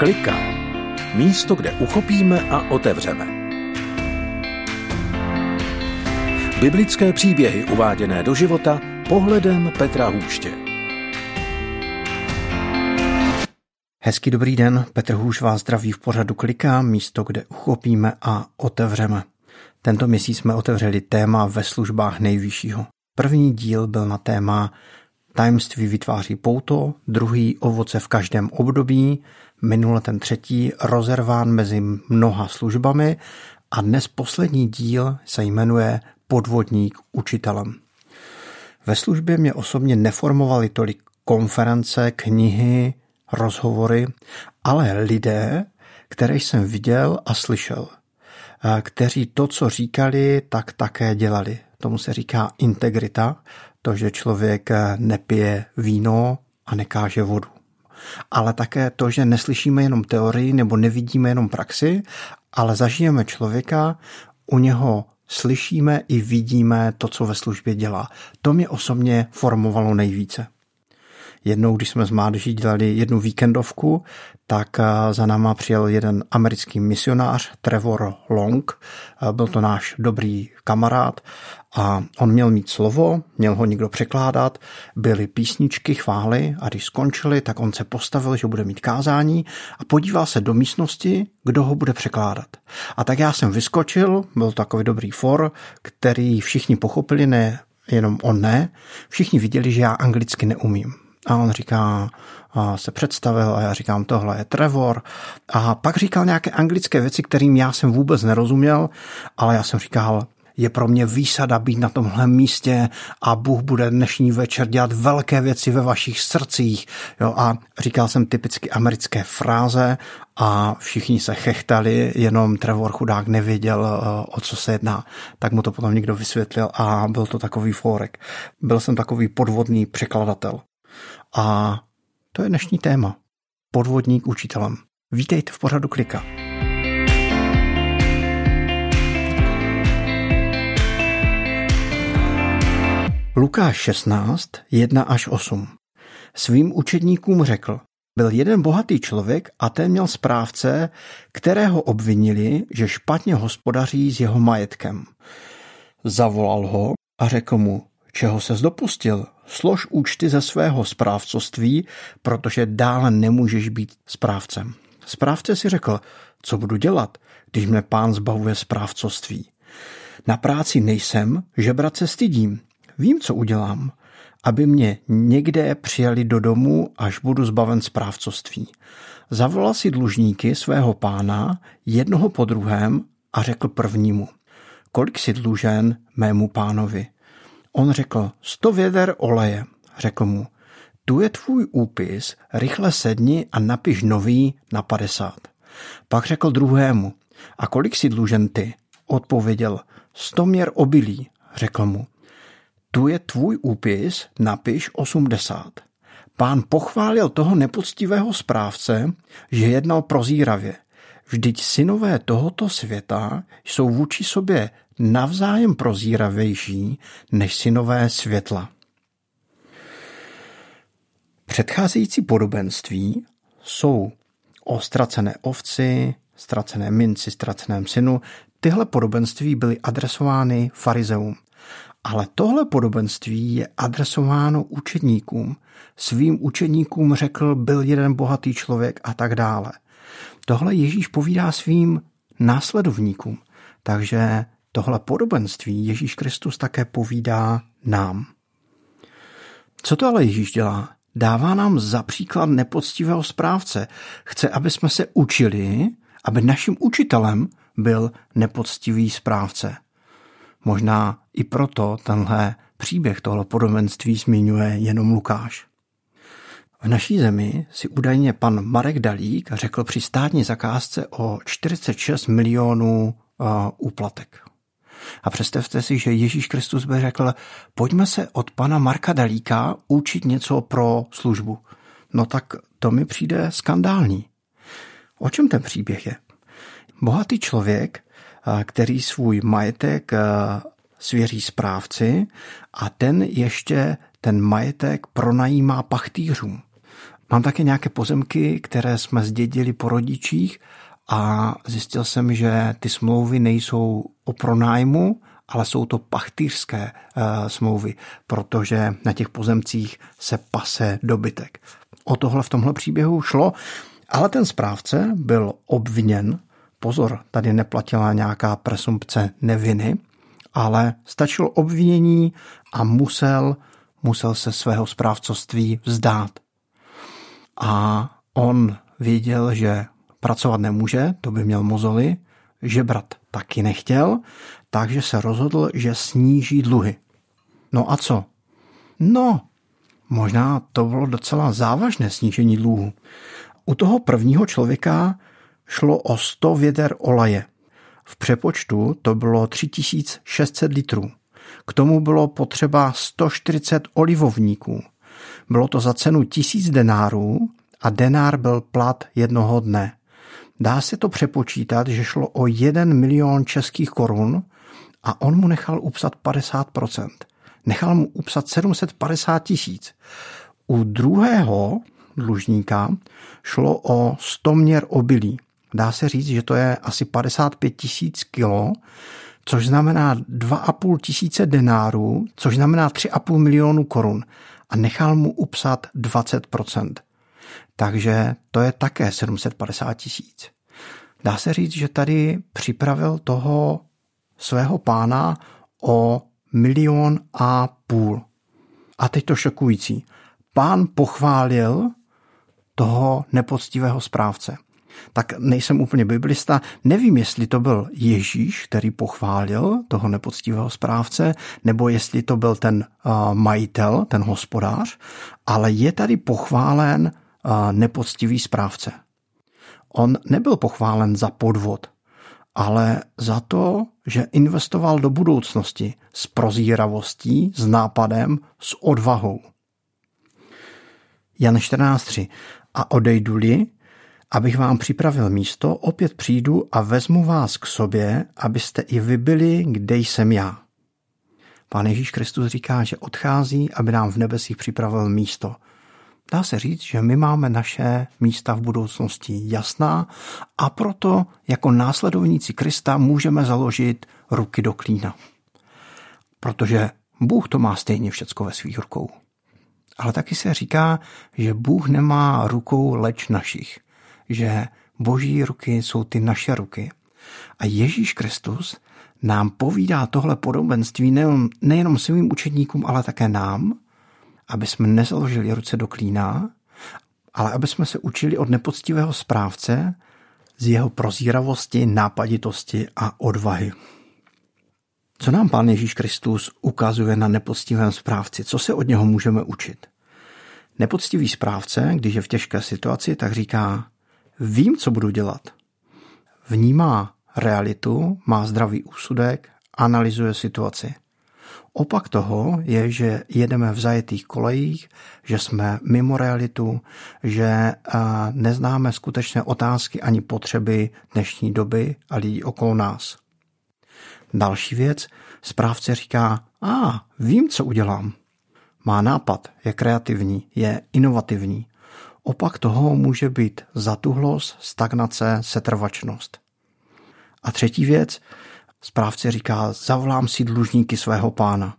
Klika. Místo, kde uchopíme a otevřeme. Biblické příběhy uváděné do života pohledem Petra Hůště. Hezký dobrý den, Petr Hůš vás zdraví v pořadu Klika, místo, kde uchopíme a otevřeme. Tento měsíc jsme otevřeli téma ve službách nejvyššího. První díl byl na téma Tajemství vytváří pouto, druhý ovoce v každém období, minule ten třetí rozerván mezi mnoha službami a dnes poslední díl se jmenuje Podvodník učitelem. Ve službě mě osobně neformovaly tolik konference, knihy, rozhovory, ale lidé, které jsem viděl a slyšel, kteří to, co říkali, tak také dělali. Tomu se říká integrita, to, že člověk nepije víno a nekáže vodu. Ale také to, že neslyšíme jenom teorii nebo nevidíme jenom praxi, ale zažijeme člověka, u něho slyšíme i vidíme to, co ve službě dělá. To mě osobně formovalo nejvíce. Jednou, když jsme s mládeží dělali jednu víkendovku, tak eh, za náma přijel jeden americký misionář, Trevor Long. Eh, byl to náš dobrý kamarád a on měl mít slovo, měl ho někdo překládat, byly písničky, chvály a když skončili, tak on se postavil, že bude mít kázání a podíval se do místnosti, kdo ho bude překládat. A tak já jsem vyskočil, byl takový dobrý for, který všichni pochopili, ne jenom on ne, všichni viděli, že já anglicky neumím. A on říká, a se představil a já říkám, tohle je Trevor. A pak říkal nějaké anglické věci, kterým já jsem vůbec nerozuměl, ale já jsem říkal, je pro mě výsada být na tomhle místě a Bůh bude dnešní večer dělat velké věci ve vašich srdcích. Jo, a říkal jsem typicky americké fráze a všichni se chechtali, jenom Trevor chudák nevěděl, eh, o co se jedná. Tak mu to potom někdo vysvětlil a byl to takový fórek. Byl jsem takový podvodný překladatel. A to je dnešní téma. Podvodník učitelem. Vítejte v pořadu Klika. Lukáš 16, 1 až 8. Svým učedníkům řekl, byl jeden bohatý člověk a ten měl správce, kterého obvinili, že špatně hospodaří s jeho majetkem. Zavolal ho a řekl mu, čeho se dopustil, slož účty ze svého správcovství, protože dále nemůžeš být správcem. Správce si řekl, co budu dělat, když mne pán zbavuje správcovství. Na práci nejsem, žebrat se stydím. Vím, co udělám, aby mě někde přijali do domu, až budu zbaven správcovství. Zavolal si dlužníky svého pána, jednoho po druhém, a řekl prvnímu, kolik si dlužen mému pánovi. On řekl, sto věder oleje. Řekl mu, tu je tvůj úpis, rychle sedni a napiš nový na padesát. Pak řekl druhému, a kolik si dlužen ty? Odpověděl, sto měr obilí. Řekl mu, tu je tvůj úpis, napiš osmdesát. Pán pochválil toho nepoctivého správce, že jednal prozíravě. Vždyť synové tohoto světa jsou vůči sobě navzájem prozíravější než synové světla. Předcházející podobenství jsou o ztracené ovci, ztracené minci, ztraceném synu. Tyhle podobenství byly adresovány farizeům. Ale tohle podobenství je adresováno učedníkům. Svým učedníkům řekl, byl jeden bohatý člověk a tak dále. Tohle Ježíš povídá svým následovníkům. Takže tohle podobenství Ježíš Kristus také povídá nám. Co to ale Ježíš dělá? Dává nám za příklad nepoctivého správce. Chce, aby jsme se učili, aby naším učitelem byl nepoctivý správce. Možná i proto tenhle příběh tohle podobenství zmiňuje jenom Lukáš. V naší zemi si údajně pan Marek Dalík řekl při státní zakázce o 46 milionů uh, úplatek. A představte si, že Ježíš Kristus by řekl, pojďme se od pana Marka Dalíka učit něco pro službu. No tak to mi přijde skandální. O čem ten příběh je? Bohatý člověk, který svůj majetek svěří správci a ten ještě ten majetek pronajímá pachtýřům. Mám také nějaké pozemky, které jsme zdědili po rodičích a zjistil jsem, že ty smlouvy nejsou o pronájmu, ale jsou to pachtýřské uh, smlouvy, protože na těch pozemcích se pase dobytek. O tohle v tomhle příběhu šlo, ale ten správce byl obviněn. Pozor, tady neplatila nějaká presumpce neviny, ale stačilo obvinění a musel, musel se svého správcovství vzdát. A on věděl, že pracovat nemůže, to by měl mozoly, žebrat taky nechtěl, takže se rozhodl, že sníží dluhy. No a co? No, možná to bylo docela závažné snížení dluhu. U toho prvního člověka šlo o 100 věder olaje. V přepočtu to bylo 3600 litrů. K tomu bylo potřeba 140 olivovníků. Bylo to za cenu 1000 denárů a denár byl plat jednoho dne. Dá se to přepočítat, že šlo o 1 milion českých korun a on mu nechal upsat 50%. Nechal mu upsat 750 tisíc. U druhého dlužníka šlo o 100 měr obilí. Dá se říct, že to je asi 55 tisíc kilo, což znamená 2,5 tisíce denárů, což znamená 3,5 milionu korun. A nechal mu upsat 20%. Takže to je také 750 tisíc. Dá se říct, že tady připravil toho svého pána o milion a půl. A teď to šokující. Pán pochválil toho nepoctivého správce. Tak nejsem úplně biblista, nevím, jestli to byl Ježíš, který pochválil toho nepoctivého správce, nebo jestli to byl ten uh, majitel, ten hospodář, ale je tady pochválen uh, nepoctivý správce. On nebyl pochválen za podvod, ale za to, že investoval do budoucnosti s prozíravostí, s nápadem, s odvahou. Jan 14.3. A odejdu-li, abych vám připravil místo, opět přijdu a vezmu vás k sobě, abyste i vy byli, kde jsem já. Pán Ježíš Kristus říká, že odchází, aby nám v nebesích připravil místo – Dá se říct, že my máme naše místa v budoucnosti jasná a proto jako následovníci Krista můžeme založit ruky do klína. Protože Bůh to má stejně všecko ve svých rukou. Ale taky se říká, že Bůh nemá rukou leč našich, že boží ruky jsou ty naše ruky. A Ježíš Kristus nám povídá tohle podobenství nejenom, nejenom svým učedníkům, ale také nám, aby jsme nezaložili ruce do klína, ale aby jsme se učili od nepoctivého správce z jeho prozíravosti, nápaditosti a odvahy. Co nám Pán Ježíš Kristus ukazuje na nepoctivém správci? Co se od něho můžeme učit? Nepoctivý správce, když je v těžké situaci, tak říká, vím, co budu dělat. Vnímá realitu, má zdravý úsudek, analyzuje situaci. Opak toho je, že jedeme v zajetých kolejích, že jsme mimo realitu, že neznáme skutečné otázky ani potřeby dnešní doby a lidí okolo nás. Další věc, správce říká, a vím, co udělám. Má nápad, je kreativní, je inovativní. Opak toho může být zatuhlost, stagnace, setrvačnost. A třetí věc, Správce říká, zavolám si dlužníky svého pána.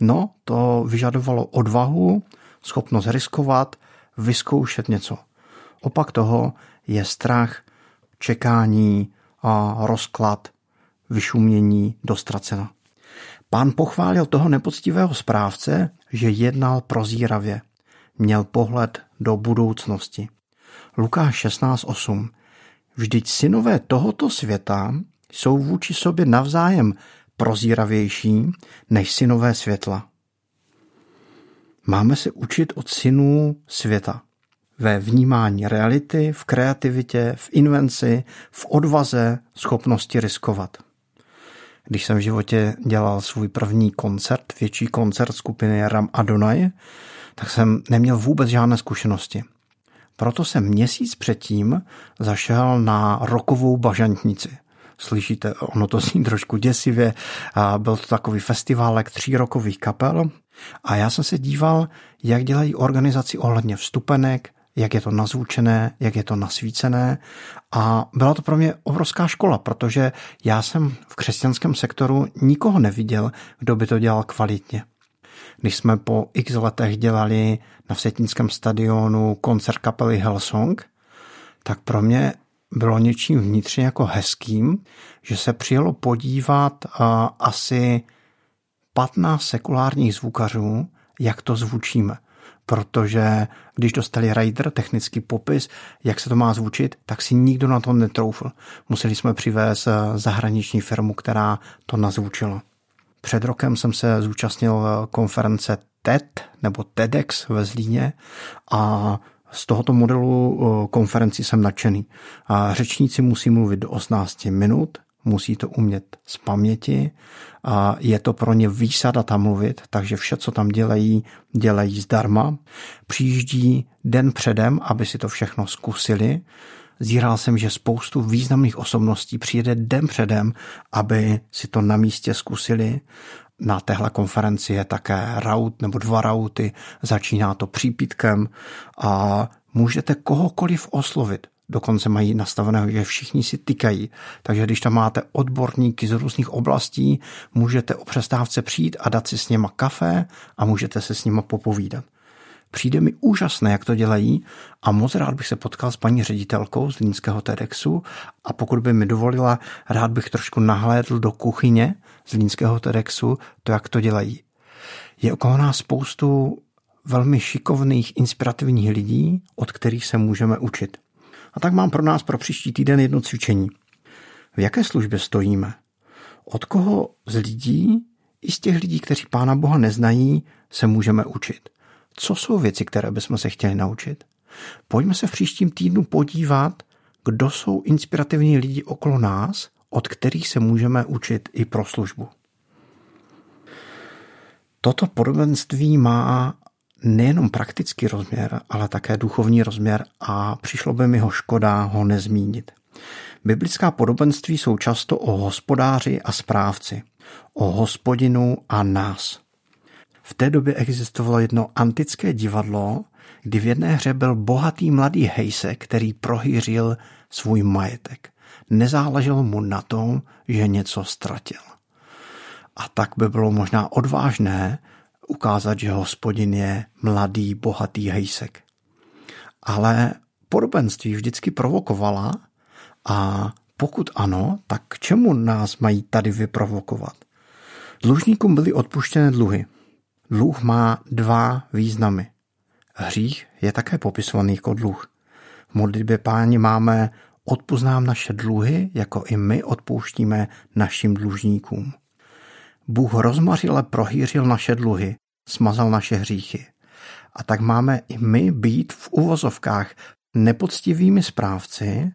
No, to vyžadovalo odvahu, schopnost riskovat, vyzkoušet něco. Opak toho je strach, čekání a rozklad, vyšumění, dostracena. Pán pochválil toho nepoctivého správce, že jednal prozíravě. Měl pohled do budoucnosti. Lukáš 16.8. Vždyť synové tohoto světa jsou vůči sobě navzájem prozíravější než synové světla. Máme se učit od synů světa ve vnímání reality, v kreativitě, v invenci, v odvaze, schopnosti riskovat. Když jsem v životě dělal svůj první koncert, větší koncert skupiny Ram Adonai, tak jsem neměl vůbec žádné zkušenosti. Proto jsem měsíc předtím zašel na rokovou bažantnici – slyšíte, ono to zní trošku děsivě. Byl to takový festiválek třírokových kapel a já jsem se díval, jak dělají organizaci ohledně vstupenek, jak je to nazvučené, jak je to nasvícené a byla to pro mě obrovská škola, protože já jsem v křesťanském sektoru nikoho neviděl, kdo by to dělal kvalitně. Když jsme po x letech dělali na Vsetnickém stadionu koncert kapely Hellsong, tak pro mě bylo něčím vnitřně jako hezkým, že se přijelo podívat asi 15 sekulárních zvukařů, jak to zvučíme. Protože když dostali rider, technický popis, jak se to má zvučit, tak si nikdo na to netroufl. Museli jsme přivést eh, zahraniční firmu, která to nazvučila. Před rokem jsem se zúčastnil konference TED nebo TEDx ve Zlíně a z tohoto modelu eh, konferenci jsem nadšený. A řečníci musí mluvit do 18 minut, musí to umět z paměti a je to pro ně výsada tam mluvit, takže vše, co tam dělají, dělají zdarma. Přijíždí den předem, aby si to všechno zkusili. Zíral jsem, že spoustu významných osobností přijede den předem, aby si to na místě zkusili. Na téhle konferenci je také raut nebo dva rauty, začíná to přípitkem a můžete kohokoliv oslovit. Dokonce mají nastaveného, že všichni si tykají. Takže když tam máte odborníky z různých oblastí, můžete o přestávce přijít a dát si s něma kafe a můžete se s nima popovídat. Přijde mi úžasné, jak to dělají a moc rád bych se potkal s paní ředitelkou z Línského TEDxu a pokud by mi dovolila, rád bych trošku nahlédl do kuchyně z Línského TEDxu, to, jak to dělají. Je okolo nás spoustu velmi šikovných, inspirativních lidí, od kterých se můžeme učit. A tak mám pro nás pro příští týden jedno cvičení. V jaké službě stojíme? Od koho z lidí, i z těch lidí, kteří Pána Boha neznají, se můžeme učit? Co jsou věci, které bychom se chtěli naučit? Pojďme se v příštím týdnu podívat, kdo jsou inspirativní lidi okolo nás, od kterých se můžeme učit i pro službu. Toto podobenství má nejenom praktický rozměr, ale také duchovní rozměr a přišlo by mi ho škoda ho nezmínit. Biblická podobenství jsou často o hospodáři a správci, o hospodinu a nás. V té době existovalo jedno antické divadlo, kdy v jedné hře byl bohatý mladý hejse, který prohýřil svůj majetek. Nezáleželo mu na tom, že něco ztratil. A tak by bylo možná odvážné ukázat, že hospodin je mladý, bohatý hejsek. Ale podobenství vždycky provokovala a pokud ano, tak k čemu nás mají tady vyprovokovat? Dlužníkům byly odpuštěné dluhy. Dluh má dva významy. Hřích je také popisovaný jako dluh. V modlitbě páni máme odpoznám naše dluhy, jako i my odpouštíme našim dlužníkům. Bůh rozmařile prohýřil naše dluhy, smazal naše hříchy. A tak máme i my být v uvozovkách nepoctivými správci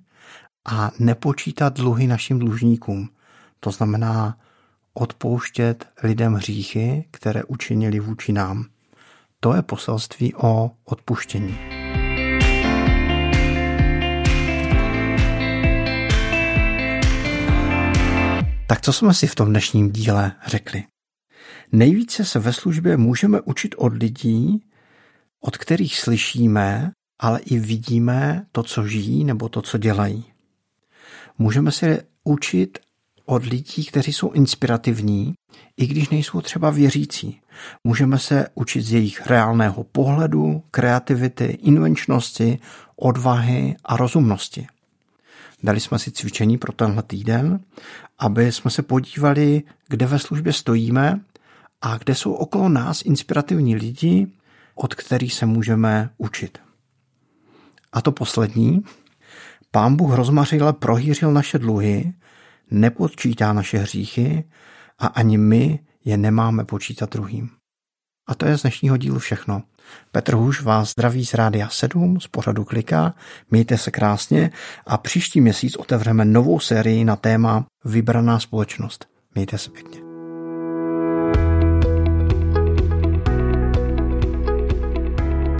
a nepočítat dluhy našim dlužníkům. To znamená odpouštět lidem hříchy, které učinili vůči nám. To je poselství o odpuštění. Tak co jsme si v tom dnešním díle řekli? Nejvíce se ve službě můžeme učit od lidí, od kterých slyšíme, ale i vidíme to, co žijí nebo to, co dělají. Můžeme se učit od lidí, kteří jsou inspirativní, i když nejsou třeba věřící. Můžeme se učit z jejich reálného pohledu, kreativity, invenčnosti, odvahy a rozumnosti. Dali jsme si cvičení pro tenhle týden, aby jsme se podívali, kde ve službě stojíme a kde jsou okolo nás inspirativní lidi, od kterých se můžeme učit. A to poslední. Pán Bůh rozmařile prohýřil naše dluhy, nepodčítá naše hříchy a ani my je nemáme počítat druhým. A to je z dnešního dílu všechno. Petr Huš vás zdraví z Rádia 7 z pořadu Klika, mějte se krásně a příští měsíc otevřeme novou sérii na téma Vybraná společnost. Mějte se pěkně.